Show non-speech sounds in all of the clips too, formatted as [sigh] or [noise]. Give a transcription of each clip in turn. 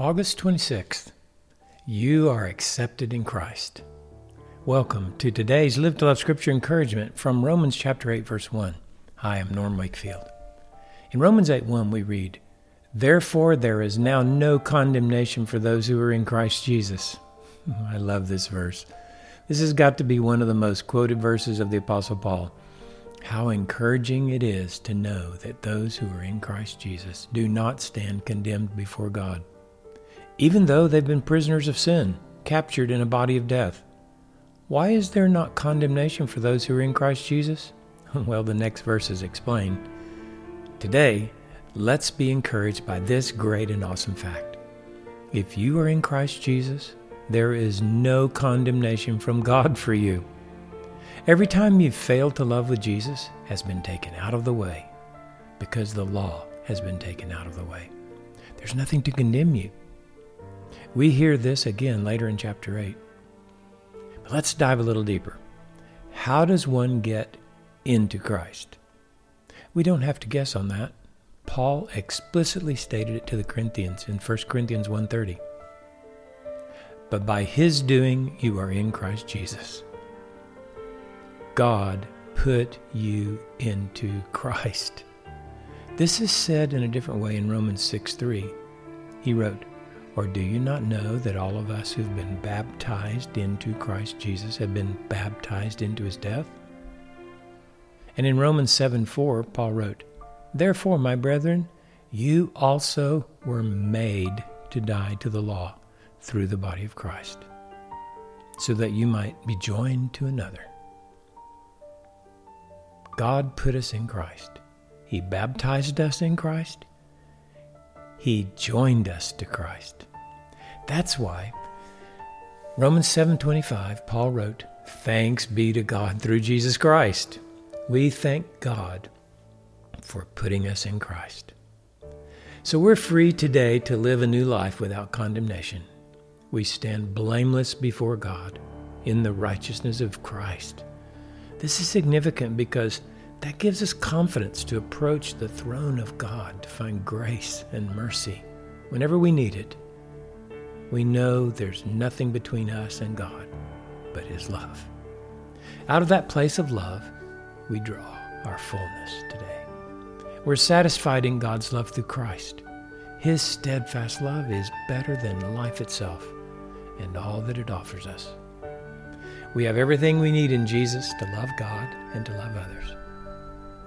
August 26th. You are accepted in Christ. Welcome to today's Live to Love Scripture encouragement from Romans chapter 8 verse 1. Hi, I'm Norm Wakefield. In Romans 8 1 we read, Therefore there is now no condemnation for those who are in Christ Jesus. [laughs] I love this verse. This has got to be one of the most quoted verses of the Apostle Paul. How encouraging it is to know that those who are in Christ Jesus do not stand condemned before God even though they've been prisoners of sin, captured in a body of death. Why is there not condemnation for those who are in Christ Jesus? [laughs] Well, the next verses explain. Today, let's be encouraged by this great and awesome fact. If you are in Christ Jesus, there is no condemnation from God for you. Every time you've failed to love with Jesus has been taken out of the way because the law has been taken out of the way. There's nothing to condemn you. We hear this again later in chapter 8. But let's dive a little deeper. How does one get into Christ? We don't have to guess on that. Paul explicitly stated it to the Corinthians in 1 Corinthians 1:30. But by his doing you are in Christ Jesus. God put you into Christ. This is said in a different way in Romans 6:3. He wrote, or do you not know that all of us who've been baptized into Christ Jesus have been baptized into his death? And in Romans 7 4, Paul wrote, Therefore, my brethren, you also were made to die to the law through the body of Christ, so that you might be joined to another. God put us in Christ. He baptized us in Christ. He joined us to Christ. That's why Romans 7:25 Paul wrote, "Thanks be to God through Jesus Christ." We thank God for putting us in Christ. So we're free today to live a new life without condemnation. We stand blameless before God in the righteousness of Christ. This is significant because that gives us confidence to approach the throne of God to find grace and mercy whenever we need it we know there's nothing between us and God but His love. Out of that place of love, we draw our fullness today. We're satisfied in God's love through Christ. His steadfast love is better than life itself and all that it offers us. We have everything we need in Jesus to love God and to love others.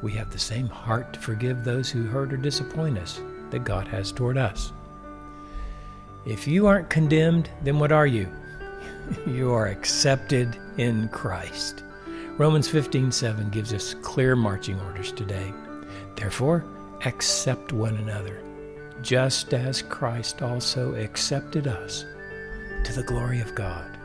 We have the same heart to forgive those who hurt or disappoint us that God has toward us. If you aren't condemned, then what are you? [laughs] you are accepted in Christ. Romans 15:7 gives us clear marching orders today. Therefore, accept one another, just as Christ also accepted us to the glory of God.